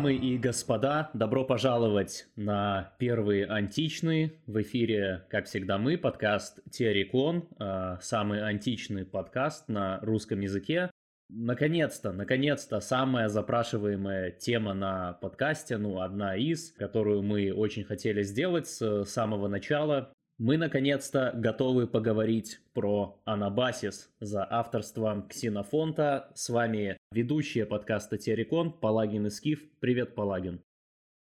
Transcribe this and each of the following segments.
Дамы и господа, добро пожаловать на первый античный. В эфире, как всегда, мы, подкаст Теориклон, э, самый античный подкаст на русском языке. Наконец-то, наконец-то самая запрашиваемая тема на подкасте, ну, одна из, которую мы очень хотели сделать с самого начала. Мы наконец-то готовы поговорить про Анабасис за авторством Ксенофонта. С вами ведущие подкаста Терекон, Палагин и Скиф. Привет, Палагин.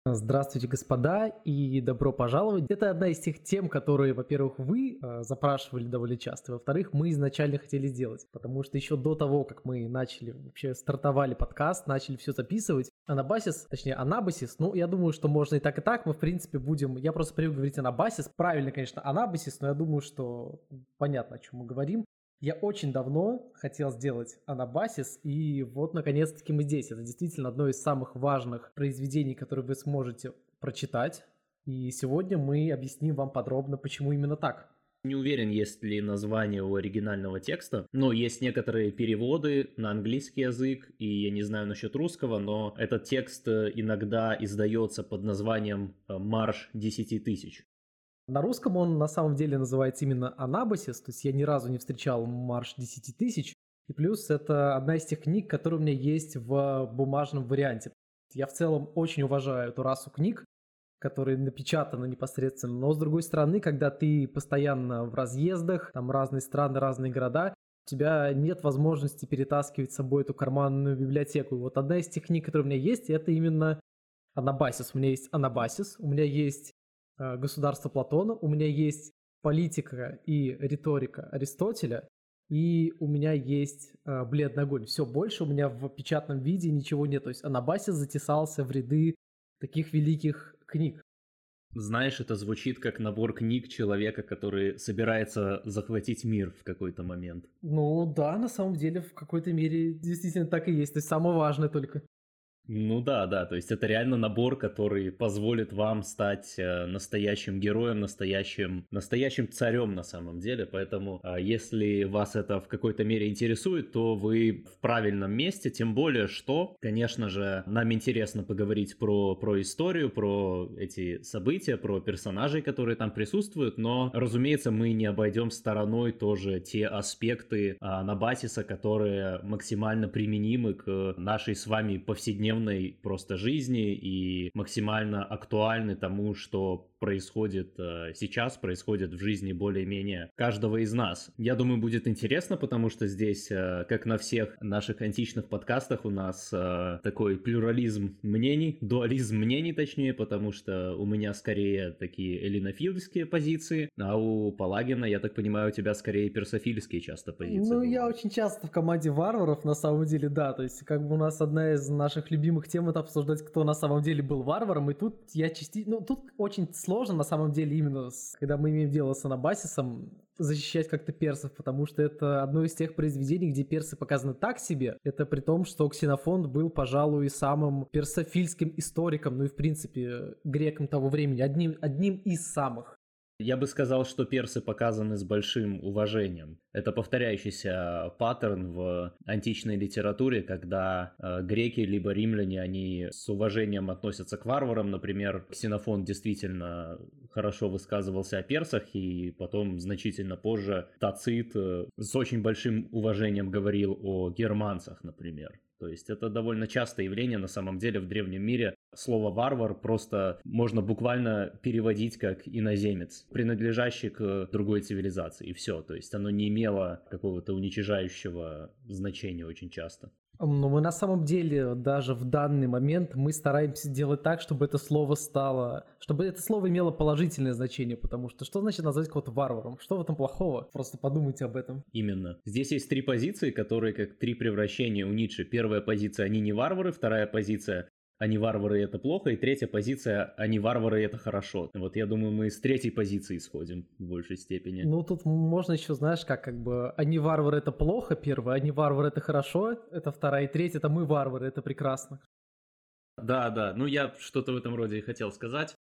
Здравствуйте, господа, и добро пожаловать. Это одна из тех тем, которые, во-первых, вы э, запрашивали довольно часто, во-вторых, мы изначально хотели сделать, потому что еще до того, как мы начали, вообще стартовали подкаст, начали все записывать, Анабасис, точнее Анабасис, ну, я думаю, что можно и так, и так, мы, в принципе, будем, я просто привык говорить Анабасис, правильно, конечно, Анабасис, но я думаю, что понятно, о чем мы говорим. Я очень давно хотел сделать Анабасис, и вот наконец-таки мы здесь. Это действительно одно из самых важных произведений, которые вы сможете прочитать. И сегодня мы объясним вам подробно, почему именно так. Не уверен, есть ли название у оригинального текста, но есть некоторые переводы на английский язык, и я не знаю насчет русского, но этот текст э, иногда издается под названием э, «Марш 10 тысяч». На русском он на самом деле называется именно Анабасис, то есть я ни разу не встречал марш 10 тысяч. И плюс это одна из тех книг, которые у меня есть в бумажном варианте. Я в целом очень уважаю эту расу книг, которые напечатаны непосредственно. Но с другой стороны, когда ты постоянно в разъездах, там разные страны, разные города, у тебя нет возможности перетаскивать с собой эту карманную библиотеку. вот одна из тех книг, которые у меня есть, это именно Анабасис. У меня есть Анабасис, у меня есть Э, государства Платона, у меня есть политика и риторика Аристотеля, и у меня есть э, бледный огонь. Все, больше у меня в печатном виде ничего нет. То есть Анабасис затесался в ряды таких великих книг. Знаешь, это звучит как набор книг человека, который собирается захватить мир в какой-то момент. Ну да, на самом деле в какой-то мере действительно так и есть. То есть самое важное только. Ну да, да, то есть это реально набор, который позволит вам стать э, настоящим героем, настоящим, настоящим царем на самом деле. Поэтому, э, если вас это в какой-то мере интересует, то вы в правильном месте. Тем более, что, конечно же, нам интересно поговорить про, про историю, про эти события, про персонажей, которые там присутствуют. Но, разумеется, мы не обойдем стороной тоже те аспекты а, Набатиса, которые максимально применимы к нашей с вами повседневной повседневной просто жизни и максимально актуальны тому, что происходит э, сейчас, происходит в жизни более-менее каждого из нас. Я думаю, будет интересно, потому что здесь, э, как на всех наших античных подкастах, у нас э, такой плюрализм мнений, дуализм мнений точнее, потому что у меня скорее такие эллинофильские позиции, а у Палагина, я так понимаю, у тебя скорее персофильские часто позиции. Ну, я очень часто в команде варваров, на самом деле, да, то есть как бы у нас одна из наших любимых тем это обсуждать, кто на самом деле был варваром, и тут я частично, ну, тут очень сложно на самом деле именно, когда мы имеем дело с Анабасисом, защищать как-то персов, потому что это одно из тех произведений, где персы показаны так себе. Это при том, что Ксенофонт был, пожалуй, самым персофильским историком, ну и в принципе греком того времени, одним, одним из самых. Я бы сказал, что персы показаны с большим уважением. Это повторяющийся паттерн в античной литературе, когда э, греки либо римляне, они с уважением относятся к варварам. Например, Ксенофон действительно хорошо высказывался о персах, и потом значительно позже Тацит э, с очень большим уважением говорил о германцах, например. То есть это довольно частое явление на самом деле в древнем мире. Слово «варвар» просто можно буквально переводить как «иноземец», принадлежащий к другой цивилизации, и все. То есть оно не имело какого-то уничижающего значения очень часто. Но мы на самом деле даже в данный момент мы стараемся делать так, чтобы это слово стало, чтобы это слово имело положительное значение, потому что что значит назвать кого-то варваром? Что в этом плохого? Просто подумайте об этом. Именно. Здесь есть три позиции, которые как три превращения у Ницше. Первая позиция – они не варвары, вторая позиция они варвары это плохо, и третья позиция они варвары это хорошо. Вот я думаю, мы с третьей позиции исходим в большей степени. Ну тут можно еще, знаешь, как как бы они варвары это плохо, первое, они варвары это хорошо, это вторая, и третья это мы варвары, это прекрасно. Да, да, ну я что-то в этом роде и хотел сказать.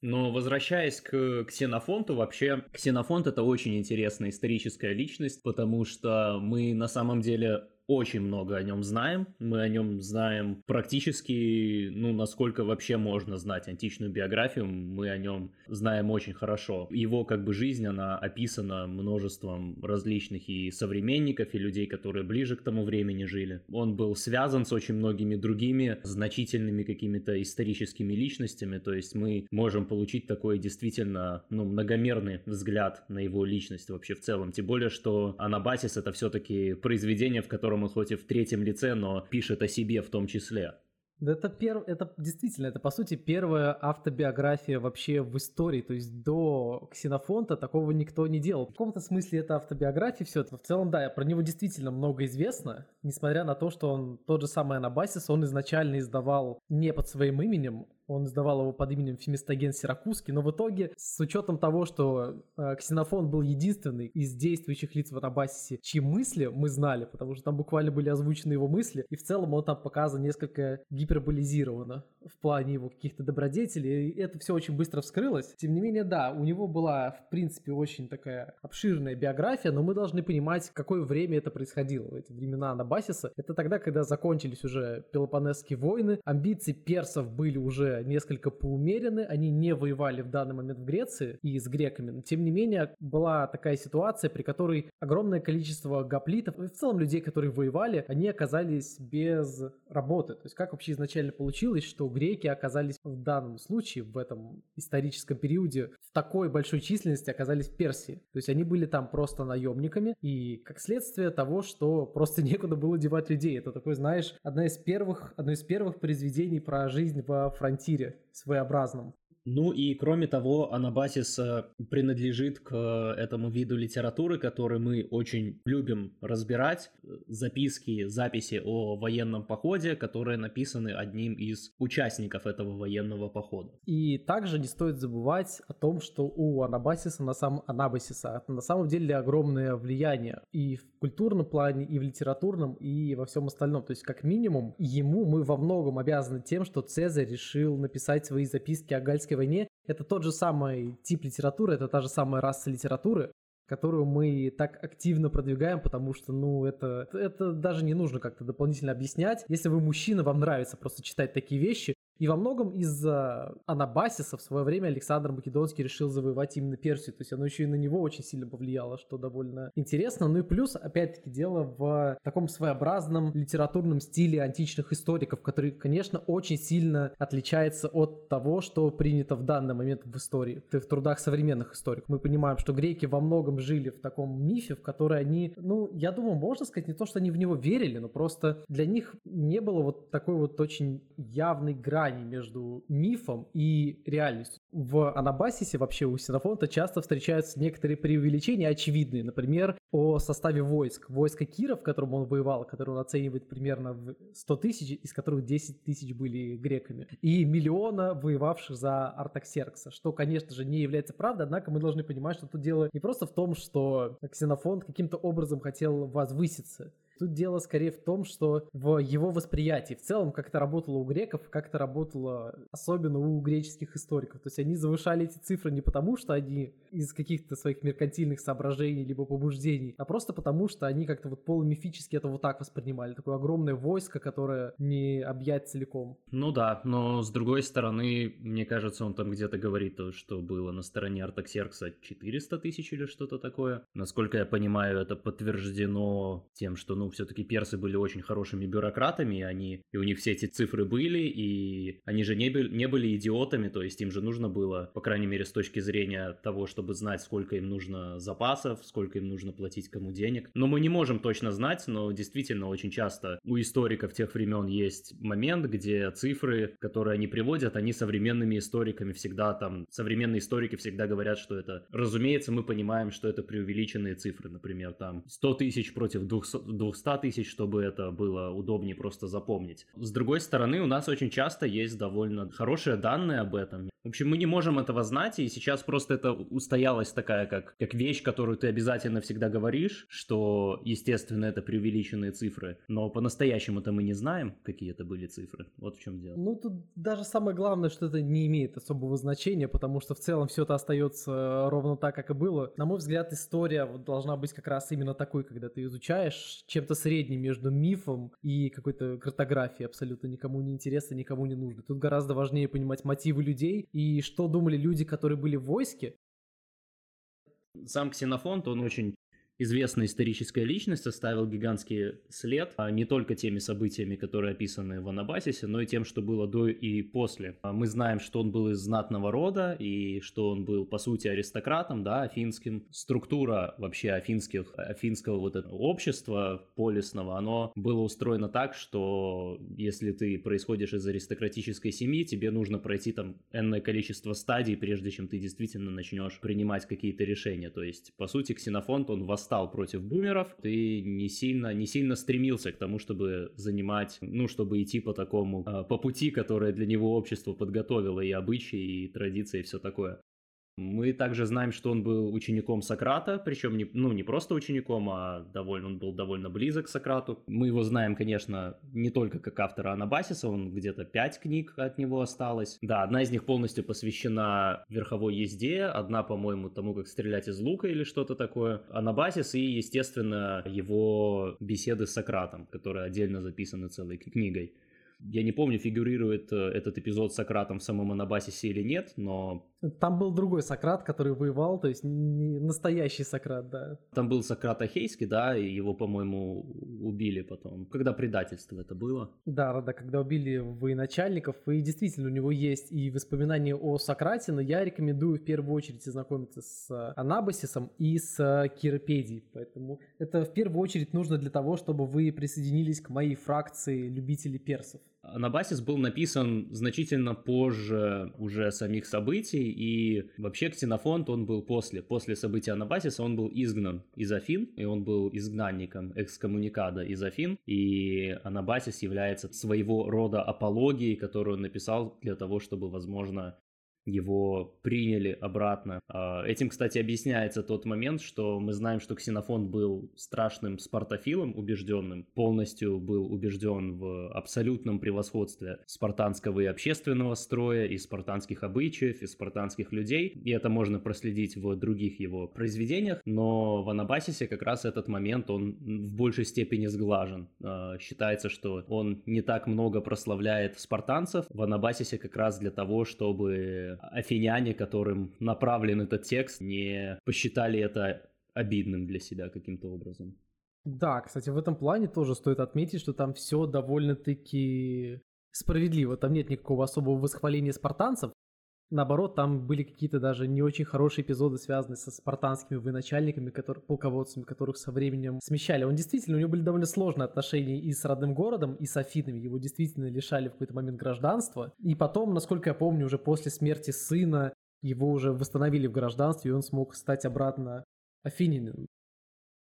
Но возвращаясь к Ксенофонту, вообще Ксенофонт это очень интересная историческая личность, потому что мы на самом деле очень много о нем знаем. Мы о нем знаем практически, ну, насколько вообще можно знать античную биографию, мы о нем знаем очень хорошо. Его как бы жизнь, она описана множеством различных и современников, и людей, которые ближе к тому времени жили. Он был связан с очень многими другими значительными какими-то историческими личностями, то есть мы можем получить такой действительно, ну, многомерный взгляд на его личность вообще в целом. Тем более, что Анабасис это все-таки произведение, в котором он хоть и в третьем лице, но пишет о себе в том числе. Да это, перв... это действительно, это по сути первая автобиография вообще в истории, то есть до Ксенофонта такого никто не делал. В каком-то смысле это автобиография все это. В целом, да, про него действительно много известно, несмотря на то, что он тот же самый Анабасис, он изначально издавал не под своим именем, он издавал его под именем Фемистоген Сиракузский, но в итоге, с учетом того, что э, Ксенофон был единственный из действующих лиц в Анабасисе, чьи мысли мы знали, потому что там буквально были озвучены его мысли, и в целом он там показан несколько гиперболизированно в плане его каких-то добродетелей, и это все очень быстро вскрылось. Тем не менее, да, у него была, в принципе, очень такая обширная биография, но мы должны понимать, в какое время это происходило, эти времена Анабасиса. Это тогда, когда закончились уже Пелопонесские войны, амбиции персов были уже несколько поумерены, они не воевали в данный момент в Греции и с греками, но тем не менее была такая ситуация, при которой огромное количество гоплитов и в целом людей, которые воевали, они оказались без работы. То есть как вообще изначально получилось, что греки оказались в данном случае, в этом историческом периоде, в такой большой численности оказались в Персии. То есть они были там просто наемниками, и как следствие того, что просто некуда было девать людей. Это такой, знаешь, одна из первых, одно из первых произведений про жизнь во фронте сортире своеобразном. Ну и кроме того, Анабасис э, принадлежит к э, этому виду литературы, который мы очень любим разбирать. Записки, записи о военном походе, которые написаны одним из участников этого военного похода. И также не стоит забывать о том, что у Анабасиса на самом Анабасиса на самом деле огромное влияние и в культурном плане, и в литературном, и во всем остальном. То есть, как минимум, ему мы во многом обязаны тем, что Цезарь решил написать свои записки о Гальской войне. Это тот же самый тип литературы, это та же самая раса литературы, которую мы так активно продвигаем, потому что, ну, это, это даже не нужно как-то дополнительно объяснять. Если вы мужчина, вам нравится просто читать такие вещи, и во многом из-за Анабасиса в свое время Александр Македонский решил завоевать именно Персию. То есть оно еще и на него очень сильно повлияло, что довольно интересно. Ну и плюс, опять-таки, дело в таком своеобразном литературном стиле античных историков, который, конечно, очень сильно отличается от того, что принято в данный момент в истории, в трудах современных историков. Мы понимаем, что греки во многом жили в таком мифе, в который они, ну, я думаю, можно сказать, не то, что они в него верили, но просто для них не было вот такой вот очень явной грани грани между мифом и реальностью. В Анабасисе вообще у Синофонта часто встречаются некоторые преувеличения очевидные. Например, о составе войск. Войска Кира, в котором он воевал, который он оценивает примерно в 100 тысяч, из которых 10 тысяч были греками. И миллиона воевавших за Артаксеркса, что, конечно же, не является правдой, однако мы должны понимать, что тут дело не просто в том, что Ксенофонт каким-то образом хотел возвыситься. Тут дело скорее в том, что в его восприятии в целом как это работало у греков, как это работало особенно у греческих историков. То есть они завышали эти цифры не потому, что они из каких-то своих меркантильных соображений либо побуждений, а просто потому, что они как-то вот полумифически это вот так воспринимали. Такое огромное войско, которое не объять целиком. Ну да, но с другой стороны, мне кажется, он там где-то говорит, что было на стороне Артаксеркса 400 тысяч или что-то такое. Насколько я понимаю, это подтверждено тем, что, ну, все-таки персы были очень хорошими бюрократами, и они, и у них все эти цифры были, и они же не, были, не были идиотами, то есть им же нужно было, по крайней мере, с точки зрения того, чтобы знать, сколько им нужно запасов, сколько им нужно платить кому денег. Но мы не можем точно знать, но действительно очень часто у историков тех времен есть момент, где цифры, которые они приводят, они современными историками всегда там, современные историки всегда говорят, что это, разумеется, мы понимаем, что это преувеличенные цифры, например, там 100 тысяч против 200, 200 тысяч, чтобы это было удобнее просто запомнить. С другой стороны, у нас очень часто есть довольно хорошие данные об этом. В общем, мы не можем этого знать, и сейчас просто это устоялась такая, как, как вещь, которую ты обязательно всегда говоришь, что, естественно, это преувеличенные цифры, но по-настоящему-то мы не знаем, какие это были цифры. Вот в чем дело. Ну, тут даже самое главное, что это не имеет особого значения, потому что в целом все это остается ровно так, как и было. На мой взгляд, история должна быть как раз именно такой, когда ты изучаешь чем-то средним между мифом и какой-то картографией, абсолютно никому не интересно, никому не нужно. Тут гораздо важнее понимать мотивы людей и что думали люди, которые были в войске. Сам Ксенофонт, он очень известная историческая личность, оставил гигантский след а не только теми событиями, которые описаны в Анабасисе, но и тем, что было до и после. А мы знаем, что он был из знатного рода и что он был, по сути, аристократом, да, афинским. Структура вообще афинских, афинского вот этого общества полисного, оно было устроено так, что если ты происходишь из аристократической семьи, тебе нужно пройти там энное количество стадий, прежде чем ты действительно начнешь принимать какие-то решения. То есть, по сути, Ксенофонт, он восстал восстал против бумеров, ты не сильно, не сильно стремился к тому, чтобы занимать, ну, чтобы идти по такому, а, по пути, которое для него общество подготовило, и обычаи, и традиции, и все такое. Мы также знаем, что он был учеником Сократа, причем не, ну, не просто учеником, а довольно, он был довольно близок к Сократу. Мы его знаем, конечно, не только как автора Анабасиса, он где-то пять книг от него осталось. Да, одна из них полностью посвящена верховой езде, одна, по-моему, тому, как стрелять из лука или что-то такое. Анабасис и, естественно, его беседы с Сократом, которые отдельно записаны целой книгой. Я не помню, фигурирует э, этот эпизод с Сократом в самом Анабасисе или нет, но... Там был другой Сократ, который воевал, то есть не настоящий Сократ, да. Там был Сократ Ахейский, да, и его, по-моему, убили потом. Когда предательство это было? Да, да, да, когда убили военачальников, и действительно у него есть и воспоминания о Сократе, но я рекомендую в первую очередь ознакомиться с Анабасисом и с Киропедией, поэтому это в первую очередь нужно для того, чтобы вы присоединились к моей фракции любителей персов. Анабасис был написан значительно позже уже самих событий, и вообще Ксенофонт, он был после. После событий Анабасиса он был изгнан из Афин, и он был изгнанником экскоммуникада из Афин, и Анабасис является своего рода апологией, которую он написал для того, чтобы, возможно, его приняли обратно. А, этим, кстати, объясняется тот момент, что мы знаем, что Ксенофон был страшным спартофилом убежденным, полностью был убежден в абсолютном превосходстве спартанского и общественного строя, и спартанских обычаев, и спартанских людей, и это можно проследить в других его произведениях, но в Анабасисе как раз этот момент, он в большей степени сглажен. А, считается, что он не так много прославляет спартанцев в Анабасисе как раз для того, чтобы афиняне, которым направлен этот текст, не посчитали это обидным для себя каким-то образом. Да, кстати, в этом плане тоже стоит отметить, что там все довольно-таки справедливо. Там нет никакого особого восхваления спартанцев. Наоборот, там были какие-то даже не очень хорошие эпизоды, связанные со спартанскими военачальниками, которые, полководцами, которых со временем смещали. Он действительно, у него были довольно сложные отношения и с родным городом, и с Афинами. Его действительно лишали в какой-то момент гражданства. И потом, насколько я помню, уже после смерти сына его уже восстановили в гражданстве, и он смог стать обратно афинянином.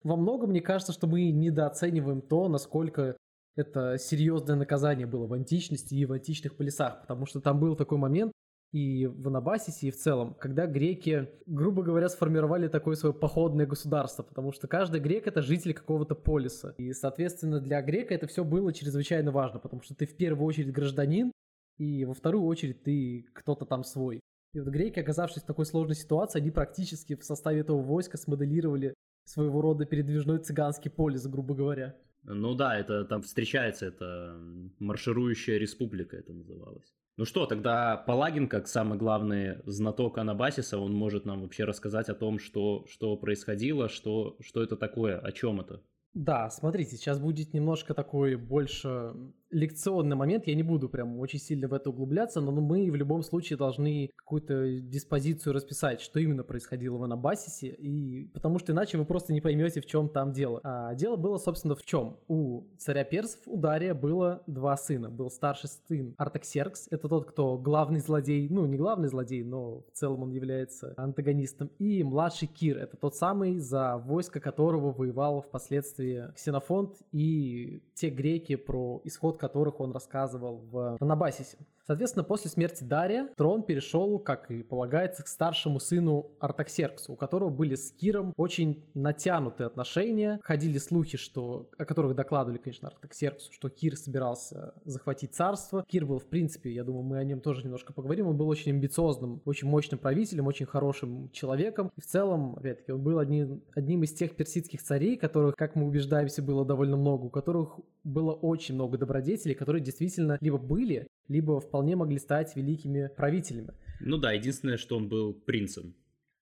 Во многом, мне кажется, что мы недооцениваем то, насколько это серьезное наказание было в античности и в античных полисах, потому что там был такой момент, и в Анабасисе, и в целом, когда греки, грубо говоря, сформировали такое свое походное государство, потому что каждый грек это житель какого-то полиса. И, соответственно, для грека это все было чрезвычайно важно, потому что ты в первую очередь гражданин, и во вторую очередь ты кто-то там свой. И вот греки, оказавшись в такой сложной ситуации, они практически в составе этого войска смоделировали своего рода передвижной цыганский полис, грубо говоря. Ну да, это там встречается, это марширующая республика это называлось. Ну что, тогда Палагин, как самый главный знаток Анабасиса, он может нам вообще рассказать о том, что, что происходило, что, что это такое, о чем это. Да, смотрите, сейчас будет немножко такой больше лекционный момент, я не буду прям очень сильно в это углубляться, но мы в любом случае должны какую-то диспозицию расписать, что именно происходило в Анабасисе, и потому что иначе вы просто не поймете, в чем там дело. А дело было, собственно, в чем? У царя персов, у Дария было два сына. Был старший сын Артаксеркс, это тот, кто главный злодей, ну не главный злодей, но в целом он является антагонистом, и младший Кир, это тот самый, за войско которого воевал впоследствии Ксенофонт и те греки, про исход которых он рассказывал в Анабасисе. Соответственно, после смерти Дария трон перешел, как и полагается, к старшему сыну Артаксерксу, у которого были с Киром очень натянутые отношения. Ходили слухи, что, о которых докладывали, конечно, Артаксерксу, что Кир собирался захватить царство. Кир был, в принципе, я думаю, мы о нем тоже немножко поговорим, он был очень амбициозным, очень мощным правителем, очень хорошим человеком. И в целом, опять-таки, он был одним, одним из тех персидских царей, которых, как мы убеждаемся, было довольно много, у которых было очень много добродетелей, которые действительно либо были, либо вполне могли стать великими правителями. Ну да, единственное, что он был принцем.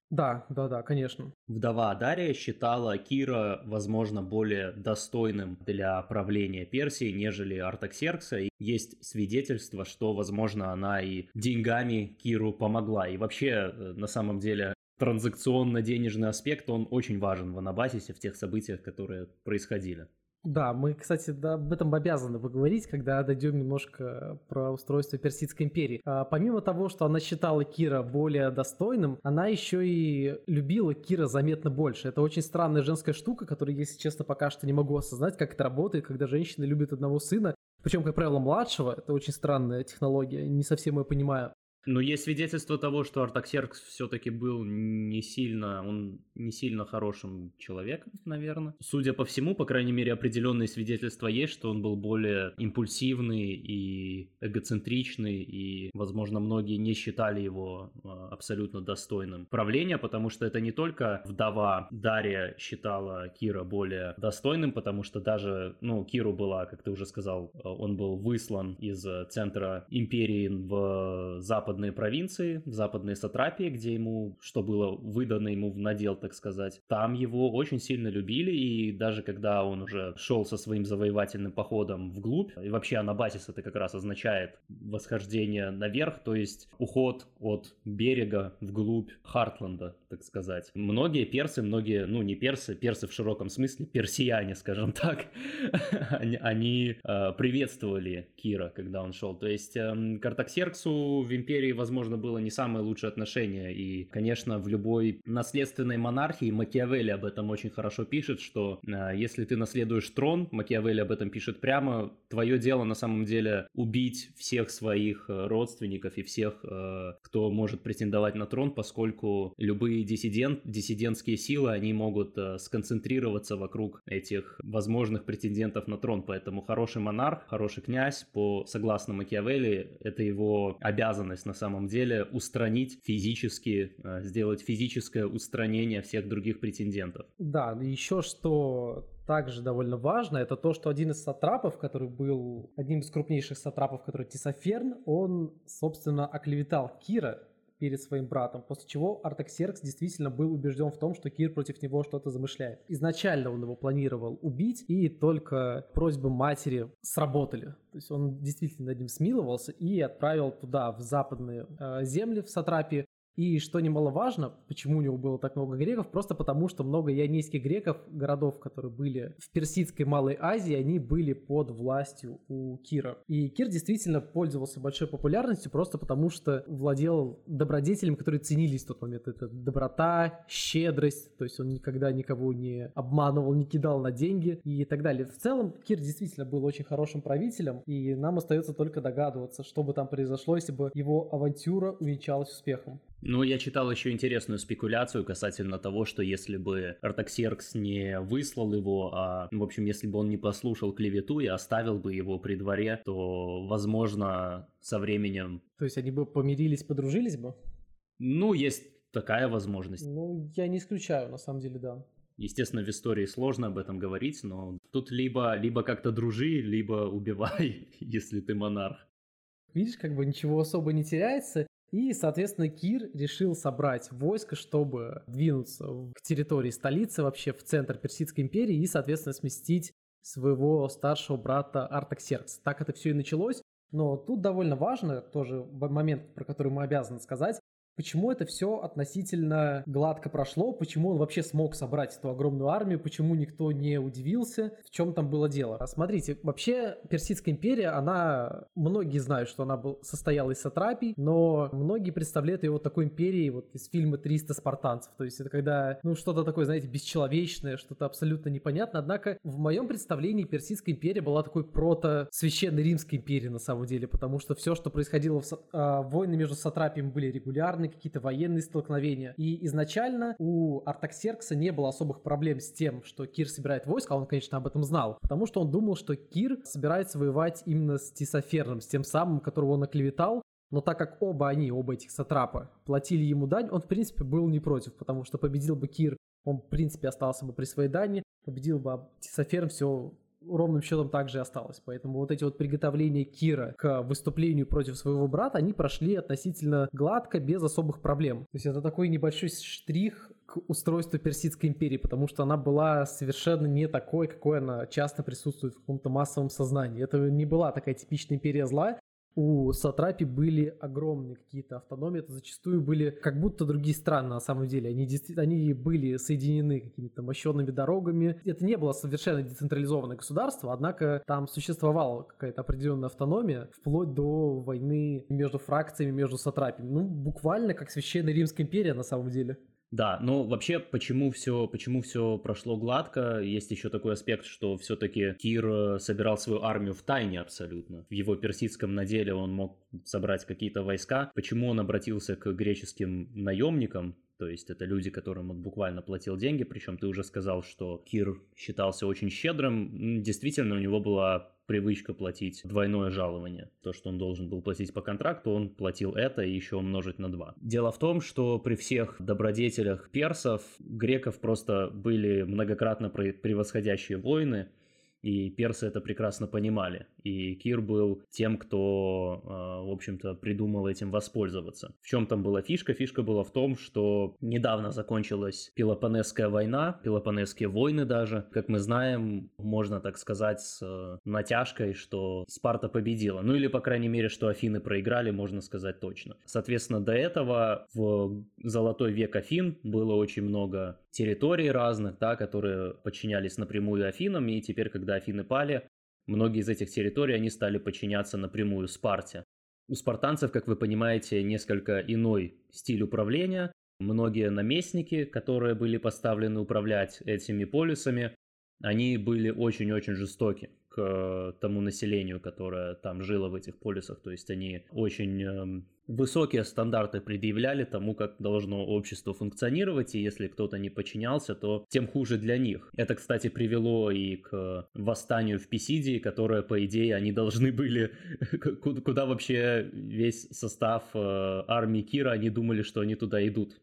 Да, да, да, конечно. Вдова Дария считала Кира, возможно, более достойным для правления Персии, нежели Артаксеркса. И есть свидетельство, что, возможно, она и деньгами Киру помогла. И вообще, э, на самом деле, транзакционно-денежный аспект, он очень важен в Анабасисе, в тех событиях, которые происходили. Да, мы, кстати, да, об этом обязаны поговорить, когда дойдем немножко про устройство Персидской империи. А, помимо того, что она считала Кира более достойным, она еще и любила Кира заметно больше. Это очень странная женская штука, которую, если честно, пока что не могу осознать, как это работает, когда женщина любит одного сына, причем, как правило, младшего. Это очень странная технология, не совсем я понимаю. Но есть свидетельство того, что Артаксеркс все-таки был не сильно, он не сильно хорошим человеком, наверное. Судя по всему, по крайней мере, определенные свидетельства есть, что он был более импульсивный и эгоцентричный, и, возможно, многие не считали его а, абсолютно достойным правления, потому что это не только вдова Дарья считала Кира более достойным, потому что даже, ну, Киру была, как ты уже сказал, он был выслан из центра империи в запад западные провинции, в западные сатрапии, где ему, что было выдано ему в надел, так сказать, там его очень сильно любили, и даже когда он уже шел со своим завоевательным походом вглубь, и вообще Анабасис это как раз означает восхождение наверх, то есть уход от берега вглубь Хартленда, так сказать. Многие персы, многие, ну не персы, персы в широком смысле, персияне, скажем так, они, э, приветствовали Кира, когда он шел. То есть э, к Артаксерксу в империи империи, возможно, было не самое лучшее отношение. И, конечно, в любой наследственной монархии Макиавелли об этом очень хорошо пишет, что э, если ты наследуешь трон, Макиавелли об этом пишет прямо, твое дело на самом деле убить всех своих э, родственников и всех, э, кто может претендовать на трон, поскольку любые диссидент, диссидентские силы, они могут э, сконцентрироваться вокруг этих возможных претендентов на трон. Поэтому хороший монарх, хороший князь, по согласно Макиавелли, это его обязанность на самом деле устранить физически, э, сделать физическое устранение всех других претендентов. Да, еще что также довольно важно, это то, что один из сатрапов, который был одним из крупнейших сатрапов, который Тисоферн, он, собственно, оклеветал Кира, перед своим братом, после чего Артаксеркс действительно был убежден в том, что Кир против него что-то замышляет. Изначально он его планировал убить, и только просьбы матери сработали. То есть он действительно над ним смиловался и отправил туда, в западные э, земли, в Сатрапии, и что немаловажно, почему у него было так много греков, просто потому что много ионийских греков, городов, которые были в Персидской Малой Азии, они были под властью у Кира. И Кир действительно пользовался большой популярностью просто потому, что владел добродетелем, которые ценились в тот момент. Это доброта, щедрость, то есть он никогда никого не обманывал, не кидал на деньги и так далее. В целом Кир действительно был очень хорошим правителем, и нам остается только догадываться, что бы там произошло, если бы его авантюра увенчалась успехом. Ну, я читал еще интересную спекуляцию касательно того, что если бы Артаксеркс не выслал его, а, в общем, если бы он не послушал клевету и оставил бы его при дворе, то, возможно, со временем... То есть они бы помирились, подружились бы? Ну, есть такая возможность. Ну, я не исключаю, на самом деле, да. Естественно, в истории сложно об этом говорить, но тут либо, либо как-то дружи, либо убивай, если ты монарх. Видишь, как бы ничего особо не теряется, и, соответственно, Кир решил собрать войско, чтобы двинуться к территории столицы, вообще в центр Персидской империи, и, соответственно, сместить своего старшего брата Артаксеркс. Так это все и началось. Но тут довольно важно, тоже момент, про который мы обязаны сказать, почему это все относительно гладко прошло, почему он вообще смог собрать эту огромную армию, почему никто не удивился, в чем там было дело. А смотрите, вообще Персидская империя, она, многие знают, что она был, состояла из сатрапий, но многие представляют ее вот такой империей вот из фильма «300 спартанцев», то есть это когда, ну, что-то такое, знаете, бесчеловечное, что-то абсолютно непонятное, однако в моем представлении Персидская империя была такой прото-священной Римской империей на самом деле, потому что все, что происходило в э, войны между сатрапиями были регулярны, какие-то военные столкновения. И изначально у Артаксеркса не было особых проблем с тем, что Кир собирает войско, а он, конечно, об этом знал, потому что он думал, что Кир собирается воевать именно с Тисоферном, с тем самым, которого он оклеветал, но так как оба они, оба этих сатрапа, платили ему дань, он, в принципе, был не против, потому что победил бы Кир, он, в принципе, остался бы при своей дани, победил бы Тисоферн, все ровным счетом также и осталось. Поэтому вот эти вот приготовления Кира к выступлению против своего брата, они прошли относительно гладко, без особых проблем. То есть это такой небольшой штрих к устройству Персидской империи, потому что она была совершенно не такой, какой она часто присутствует в каком-то массовом сознании. Это не была такая типичная империя зла, у Сатрапи были огромные какие-то автономии, это зачастую были как будто другие страны на самом деле. Они, они были соединены какими-то мощенными дорогами. Это не было совершенно децентрализованное государство, однако там существовала какая-то определенная автономия вплоть до войны между фракциями, между Сатрапиями. Ну, буквально как Священная Римская империя на самом деле. Да, но вообще, почему все, почему все прошло гладко, есть еще такой аспект, что все-таки Кир э, собирал свою армию в тайне абсолютно. В его персидском наделе он мог собрать какие-то войска. Почему он обратился к греческим наемникам, то есть это люди, которым он буквально платил деньги, причем ты уже сказал, что Кир считался очень щедрым. Действительно, у него была привычка платить двойное жалование. То, что он должен был платить по контракту, он платил это и еще умножить на два. Дело в том, что при всех добродетелях персов, греков просто были многократно превосходящие воины, и персы это прекрасно понимали. И Кир был тем, кто, а, в общем-то, придумал этим воспользоваться. В чем там была фишка? Фишка была в том, что недавно закончилась Пелопонесская война, Пелопонесские войны даже. Как мы знаем, можно так сказать с э, натяжкой, что Спарта победила. Ну или, по крайней мере, что Афины проиграли, можно сказать точно. Соответственно, до этого в золотой век Афин было очень много территорий разных, да, которые подчинялись напрямую Афинам, и теперь, когда Афины пали, многие из этих территорий, они стали подчиняться напрямую Спарте. У спартанцев, как вы понимаете, несколько иной стиль управления. Многие наместники, которые были поставлены управлять этими полюсами, они были очень-очень жестоки к тому населению, которое там жило в этих полюсах. То есть они очень эм, высокие стандарты предъявляли тому, как должно общество функционировать, и если кто-то не подчинялся, то тем хуже для них. Это, кстати, привело и к восстанию в Писидии, которое, по идее, они должны были... Куда вообще весь состав э, армии Кира, они думали, что они туда идут.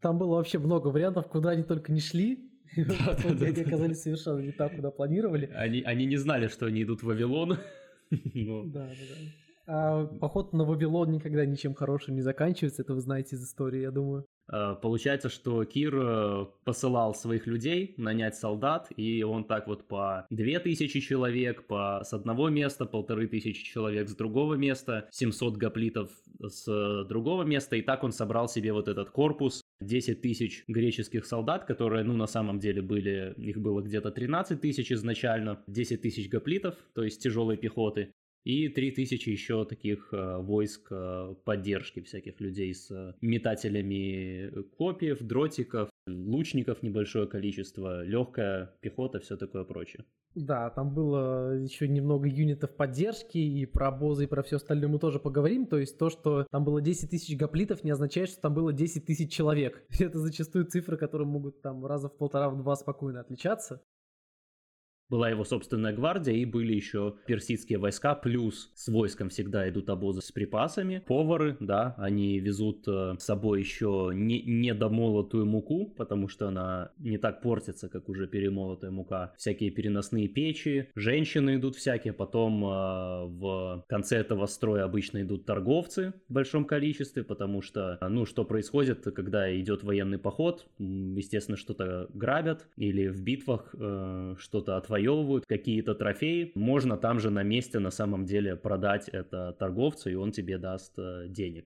Там было вообще много вариантов, куда они только не шли, они оказались совершенно не так, куда планировали. Они, они не знали, что они идут в Вавилон. Да, да, да. А поход на Вавилон никогда ничем хорошим не заканчивается, это вы знаете из истории, я думаю. А, получается, что Кир э, посылал своих людей нанять солдат, и он так вот по две тысячи человек, по с одного места, полторы тысячи человек с другого места, 700 гоплитов с другого места, и так он собрал себе вот этот корпус 10 тысяч греческих солдат, которые, ну, на самом деле были, их было где-то 13 тысяч изначально, 10 тысяч гоплитов, то есть тяжелой пехоты, и 3000 еще таких э, войск э, поддержки всяких людей с э, метателями копьев, дротиков, лучников небольшое количество, легкая пехота, все такое прочее. Да, там было еще немного юнитов поддержки, и про обозы, и про все остальное мы тоже поговорим. То есть то, что там было 10 тысяч гоплитов, не означает, что там было 10 тысяч человек. Это зачастую цифры, которые могут там раза в полтора-в два спокойно отличаться была его собственная гвардия и были еще персидские войска, плюс с войском всегда идут обозы с припасами. Повары, да, они везут э, с собой еще не, недомолотую муку, потому что она не так портится, как уже перемолотая мука. Всякие переносные печи, женщины идут всякие, потом э, в конце этого строя обычно идут торговцы в большом количестве, потому что, ну, что происходит, когда идет военный поход, естественно, что-то грабят или в битвах э, что-то отвоевывают отвоевывают какие-то трофеи, можно там же на месте на самом деле продать это торговцу, и он тебе даст э, денег.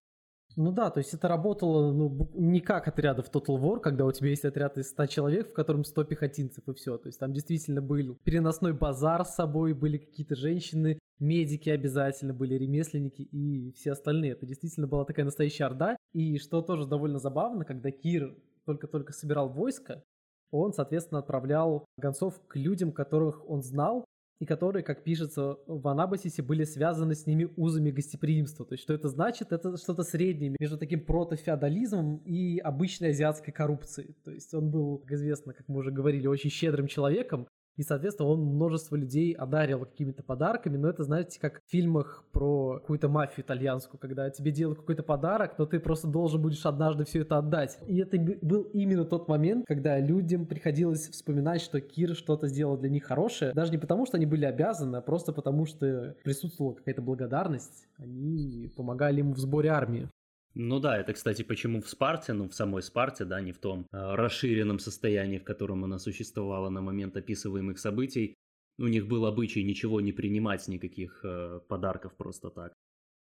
Ну да, то есть это работало ну, не как отряды в Total War, когда у тебя есть отряд из 100 человек, в котором 100 пехотинцев и все. То есть там действительно был переносной базар с собой, были какие-то женщины, медики обязательно, были ремесленники и все остальные. Это действительно была такая настоящая орда. И что тоже довольно забавно, когда Кир только-только собирал войско, он, соответственно, отправлял гонцов к людям, которых он знал, и которые, как пишется в Анабасисе, были связаны с ними узами гостеприимства. То есть, что это значит? Это что-то среднее между таким протофеодализмом и обычной азиатской коррупцией. То есть, он был, как известно, как мы уже говорили, очень щедрым человеком, и, соответственно, он множество людей одарил какими-то подарками, но это, знаете, как в фильмах про какую-то мафию итальянскую, когда тебе делают какой-то подарок, но ты просто должен будешь однажды все это отдать. И это был именно тот момент, когда людям приходилось вспоминать, что Кир что-то сделал для них хорошее, даже не потому, что они были обязаны, а просто потому, что присутствовала какая-то благодарность, они помогали ему в сборе армии. Ну да, это, кстати, почему в Спарте, ну в самой Спарте, да, не в том э, расширенном состоянии, в котором она существовала на момент описываемых событий, у них был обычай ничего не принимать, никаких э, подарков просто так.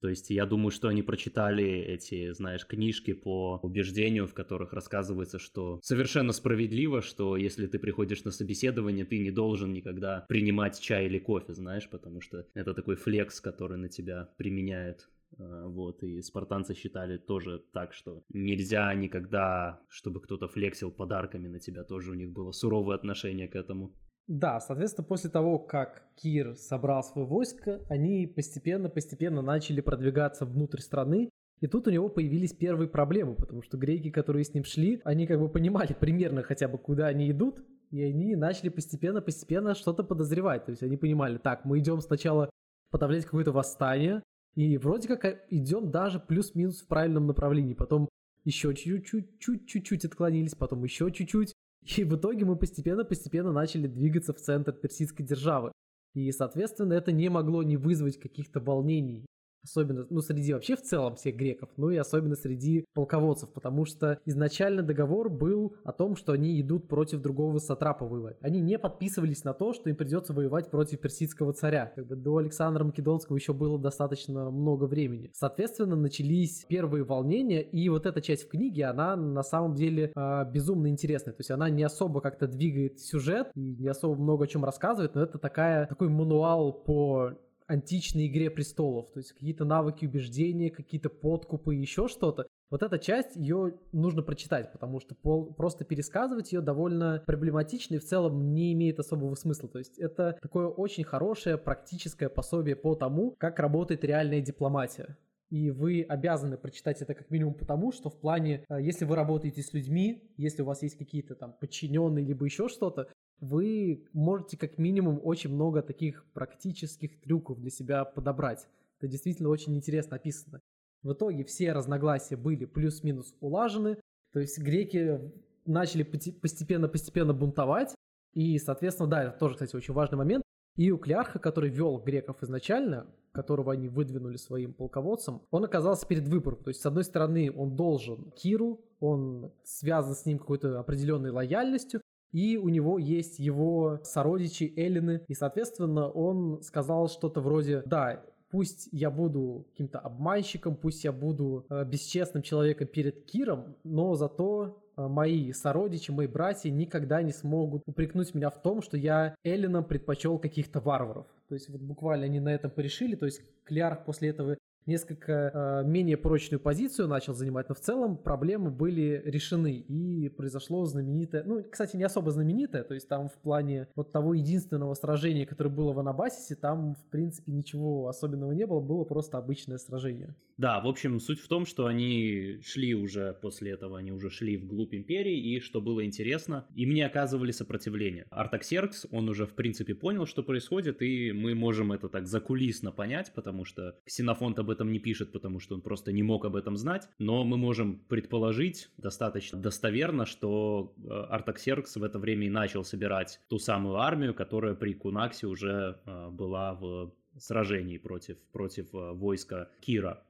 То есть я думаю, что они прочитали эти, знаешь, книжки по убеждению, в которых рассказывается, что совершенно справедливо, что если ты приходишь на собеседование, ты не должен никогда принимать чай или кофе, знаешь, потому что это такой флекс, который на тебя применяет а, вот, и спартанцы считали тоже так, что нельзя никогда, чтобы кто-то флексил подарками на тебя, тоже у них было суровое отношение к этому. Да, соответственно, после того, как Кир собрал свое войско, они постепенно-постепенно начали продвигаться внутрь страны, и тут у него появились первые проблемы, потому что греки, которые с ним шли, они как бы понимали примерно хотя бы, куда они идут, и они начали постепенно-постепенно что-то подозревать. То есть они понимали, так, мы идем сначала подавлять какое-то восстание, и вроде как э, идем даже плюс-минус в правильном направлении. Потом еще чуть-чуть, чуть-чуть отклонились, потом еще чуть-чуть. И в итоге мы постепенно-постепенно начали двигаться в центр персидской державы. И, соответственно, это не могло не вызвать каких-то волнений Особенно, ну, среди вообще в целом всех греков, ну и особенно среди полководцев, потому что изначально договор был о том, что они идут против другого сатрапа воевать. Они не подписывались на то, что им придется воевать против персидского царя. Как бы до Александра Македонского еще было достаточно много времени. Соответственно, начались первые волнения, и вот эта часть в книге, она на самом деле э, безумно интересная. То есть она не особо как-то двигает сюжет и не особо много о чем рассказывает, но это такая, такой мануал по античной игре престолов, то есть какие-то навыки убеждения, какие-то подкупы, еще что-то. Вот эта часть, ее нужно прочитать, потому что пол, просто пересказывать ее довольно проблематично и в целом не имеет особого смысла. То есть это такое очень хорошее практическое пособие по тому, как работает реальная дипломатия. И вы обязаны прочитать это как минимум потому, что в плане, э, если вы работаете с людьми, если у вас есть какие-то там подчиненные, либо еще что-то, вы можете как минимум очень много таких практических трюков для себя подобрать. Это действительно очень интересно описано. В итоге все разногласия были плюс-минус улажены, то есть греки начали постепенно-постепенно бунтовать, и, соответственно, да, это тоже, кстати, очень важный момент. И у Клеарха, который вел греков изначально, которого они выдвинули своим полководцем, он оказался перед выбором. То есть, с одной стороны, он должен Киру, он связан с ним какой-то определенной лояльностью, и у него есть его сородичи Эллины, и, соответственно, он сказал что-то вроде «Да, пусть я буду каким-то обманщиком, пусть я буду э, бесчестным человеком перед Киром, но зато э, мои сородичи, мои братья никогда не смогут упрекнуть меня в том, что я Эллином предпочел каких-то варваров. То есть вот буквально они на этом порешили, то есть Клярх после этого несколько э, менее прочную позицию начал занимать, но в целом проблемы были решены и произошло знаменитое, ну, кстати, не особо знаменитое, то есть там в плане вот того единственного сражения, которое было в Анабасисе, там, в принципе, ничего особенного не было, было просто обычное сражение. Да, в общем, суть в том, что они шли уже после этого, они уже шли вглубь империи, и что было интересно, им не оказывали сопротивления. Артаксеркс, он уже, в принципе, понял, что происходит, и мы можем это так закулисно понять, потому что Ксенофонт об этом не пишет, потому что он просто не мог об этом знать, но мы можем предположить достаточно достоверно, что э, Артаксеркс в это время и начал собирать ту самую армию, которая при Кунаксе уже э, была в сражении против, против э, войска Кира.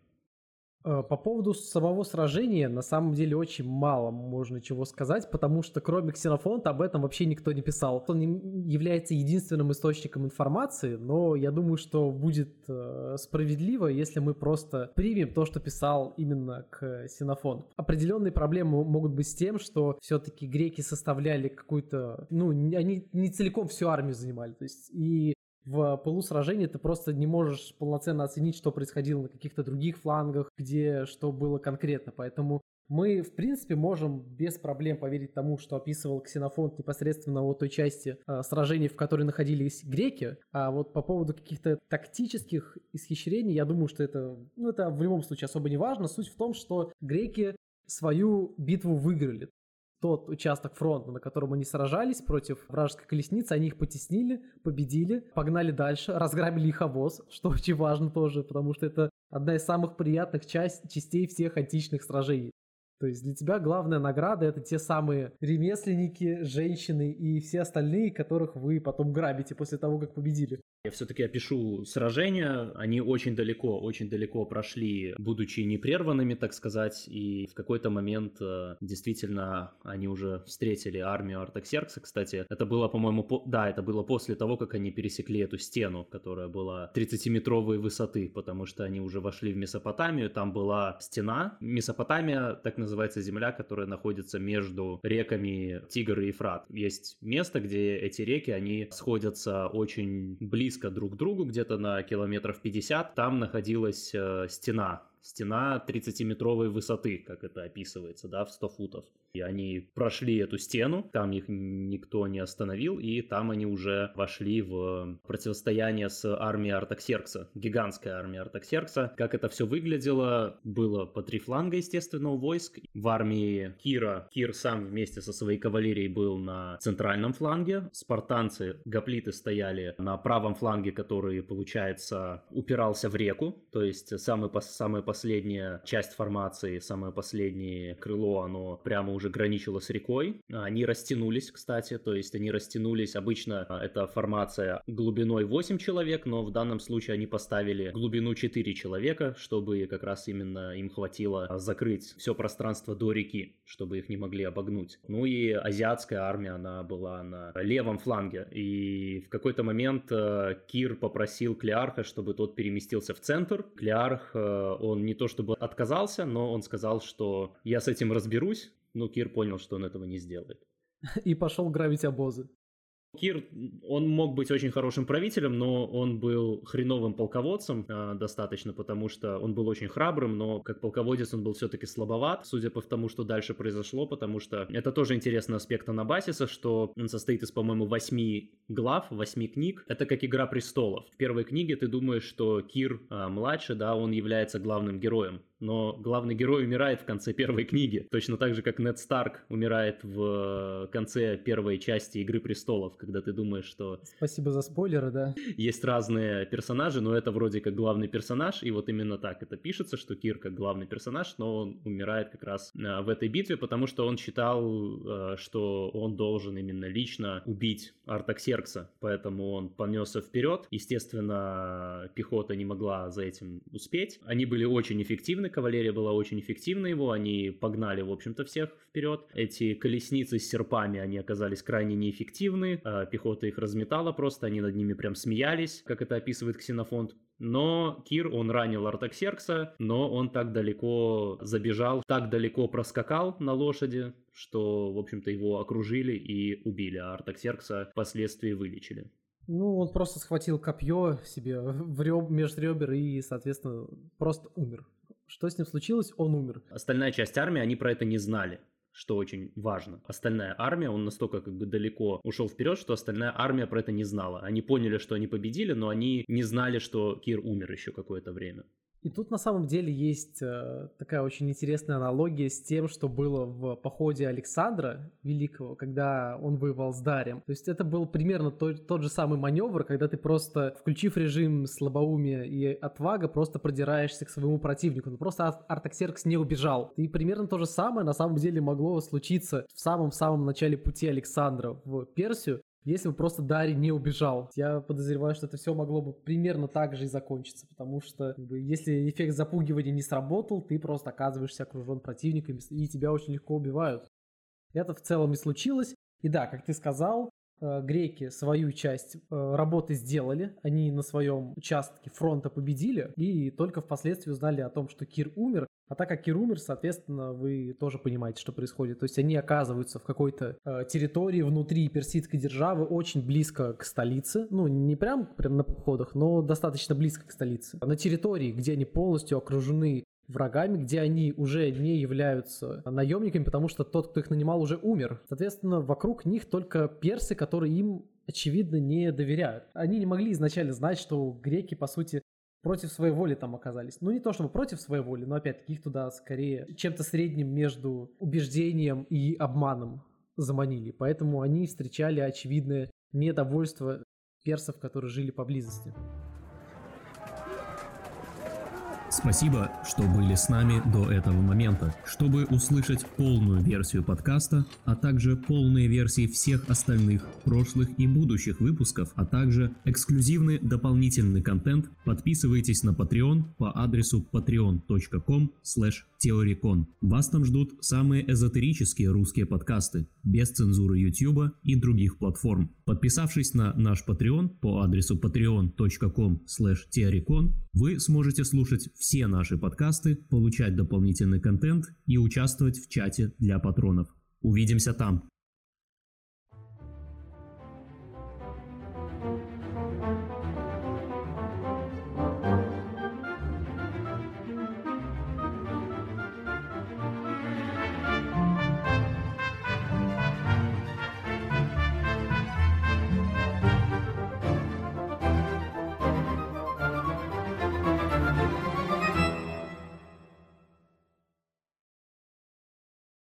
Э, по поводу самого сражения, на самом деле очень мало можно чего сказать, потому что кроме Ксенофонта об этом вообще никто не писал. Он является единственным источником информации, но я думаю, что будет э, справедливо, если мы просто примем то, что писал именно к Ксенофонту. Определенные проблемы могут быть с тем, что все-таки греки составляли какую-то, ну, они не целиком всю армию занимали, то есть и в полусражении ты просто не можешь полноценно оценить, что происходило на каких-то других флангах, где что было конкретно. Поэтому мы, в принципе, можем без проблем поверить тому, что описывал Ксенофонт непосредственно о той части э, сражений, в которой находились греки. А вот по поводу каких-то тактических исхищрений, я думаю, что это, ну, это в любом случае особо не важно. Суть в том, что греки свою битву выиграли тот участок фронта, на котором они сражались против вражеской колесницы, они их потеснили, победили, погнали дальше, разграбили их обоз, что очень важно тоже, потому что это одна из самых приятных часть, частей всех античных сражений. То есть для тебя главная награда это те самые ремесленники, женщины и все остальные, которых вы потом грабите после того, как победили. Я все-таки опишу сражения. Они очень далеко, очень далеко прошли, будучи непрерванными, так сказать. И в какой-то момент э, действительно они уже встретили армию Артаксеркса. Кстати, это было, по-моему, по... да, это было после того, как они пересекли эту стену, которая была 30-метровой высоты, потому что они уже вошли в Месопотамию. Там была стена. Месопотамия, так называется земля, которая находится между реками Тигр и Ефрат. Есть место, где эти реки, они сходятся очень близко близко друг к другу, где-то на километров 50, там находилась э, стена стена 30-метровой высоты, как это описывается, да, в 100 футов. И они прошли эту стену, там их никто не остановил, и там они уже вошли в противостояние с армией Артаксеркса, гигантская армия Артаксеркса. Как это все выглядело, было по три фланга, естественно, у войск. В армии Кира, Кир сам вместе со своей кавалерией был на центральном фланге, спартанцы, гоплиты стояли на правом фланге, который, получается, упирался в реку, то есть самый, самый последняя часть формации, самое последнее крыло, оно прямо уже граничило с рекой. Они растянулись, кстати, то есть они растянулись, обычно а, эта формация глубиной 8 человек, но в данном случае они поставили глубину 4 человека, чтобы как раз именно им хватило закрыть все пространство до реки, чтобы их не могли обогнуть. Ну и азиатская армия, она была на левом фланге, и в какой-то момент э, Кир попросил Клеарха, чтобы тот переместился в центр. Клеарх, э, он не то чтобы отказался, но он сказал, что я с этим разберусь. Но Кир понял, что он этого не сделает. И пошел грабить обозы. Кир, он мог быть очень хорошим правителем, но он был хреновым полководцем э, достаточно, потому что он был очень храбрым, но как полководец он был все-таки слабоват, судя по тому, что дальше произошло, потому что это тоже интересный аспект Анабасиса, что он состоит из, по-моему, восьми глав, восьми книг. Это как «Игра престолов». В первой книге ты думаешь, что Кир э, младший, да, он является главным героем, но главный герой умирает в конце первой книги, точно так же, как Нед Старк умирает в конце первой части «Игры престолов», когда ты думаешь, что... Спасибо за спойлеры, да. Есть разные персонажи, но это вроде как главный персонаж, и вот именно так это пишется, что Кир как главный персонаж, но он умирает как раз э, в этой битве, потому что он считал, э, что он должен именно лично убить Артаксеркса, поэтому он понесся вперед. Естественно, пехота не могла за этим успеть. Они были очень эффективны, кавалерия была очень эффективна его, они погнали, в общем-то, всех вперед. Эти колесницы с серпами, они оказались крайне неэффективны, а пехота их разметала просто, они над ними прям смеялись, как это описывает Ксенофонт. Но Кир, он ранил Артаксеркса, но он так далеко забежал, так далеко проскакал на лошади, что, в общем-то, его окружили и убили, а Артаксеркса впоследствии вылечили. Ну, он просто схватил копье себе в реб, между ребер и, соответственно, просто умер. Что с ним случилось? Он умер. Остальная часть армии, они про это не знали что очень важно. Остальная армия, он настолько как бы далеко ушел вперед, что остальная армия про это не знала. Они поняли, что они победили, но они не знали, что Кир умер еще какое-то время. И тут на самом деле есть э, такая очень интересная аналогия с тем, что было в походе Александра Великого, когда он воевал с Дарием. То есть это был примерно тот, тот же самый маневр, когда ты просто, включив режим слабоумия и отвага, просто продираешься к своему противнику. Но просто Артаксеркс не убежал. И примерно то же самое на самом деле могло случиться в самом-самом начале пути Александра в Персию, если бы просто Дарий не убежал. Я подозреваю, что это все могло бы примерно так же и закончиться, потому что как бы, если эффект запугивания не сработал, ты просто оказываешься окружен противниками, и тебя очень легко убивают. Это в целом и случилось. И да, как ты сказал, Э, греки свою часть э, работы сделали, они на своем участке фронта победили, и только впоследствии узнали о том, что Кир умер, а так как Кир умер, соответственно, вы тоже понимаете, что происходит. То есть они оказываются в какой-то э, территории внутри персидской державы, очень близко к столице. Ну, не прям, прям на походах, но достаточно близко к столице. На территории, где они полностью окружены врагами, где они уже не являются наемниками, потому что тот, кто их нанимал, уже умер. Соответственно, вокруг них только персы, которые им, очевидно, не доверяют. Они не могли изначально знать, что греки, по сути, против своей воли там оказались. Ну, не то чтобы против своей воли, но опять-таки их туда скорее чем-то средним между убеждением и обманом заманили. Поэтому они встречали очевидное недовольство персов, которые жили поблизости. Спасибо, что были с нами до этого момента. Чтобы услышать полную версию подкаста, а также полные версии всех остальных прошлых и будущих выпусков, а также эксклюзивный дополнительный контент, подписывайтесь на Patreon по адресу patreon.com theorycon. Вас там ждут самые эзотерические русские подкасты, без цензуры YouTube и других платформ. Подписавшись на наш Patreon по адресу patreon.com theorycon, вы сможете слушать все наши подкасты, получать дополнительный контент и участвовать в чате для патронов. Увидимся там!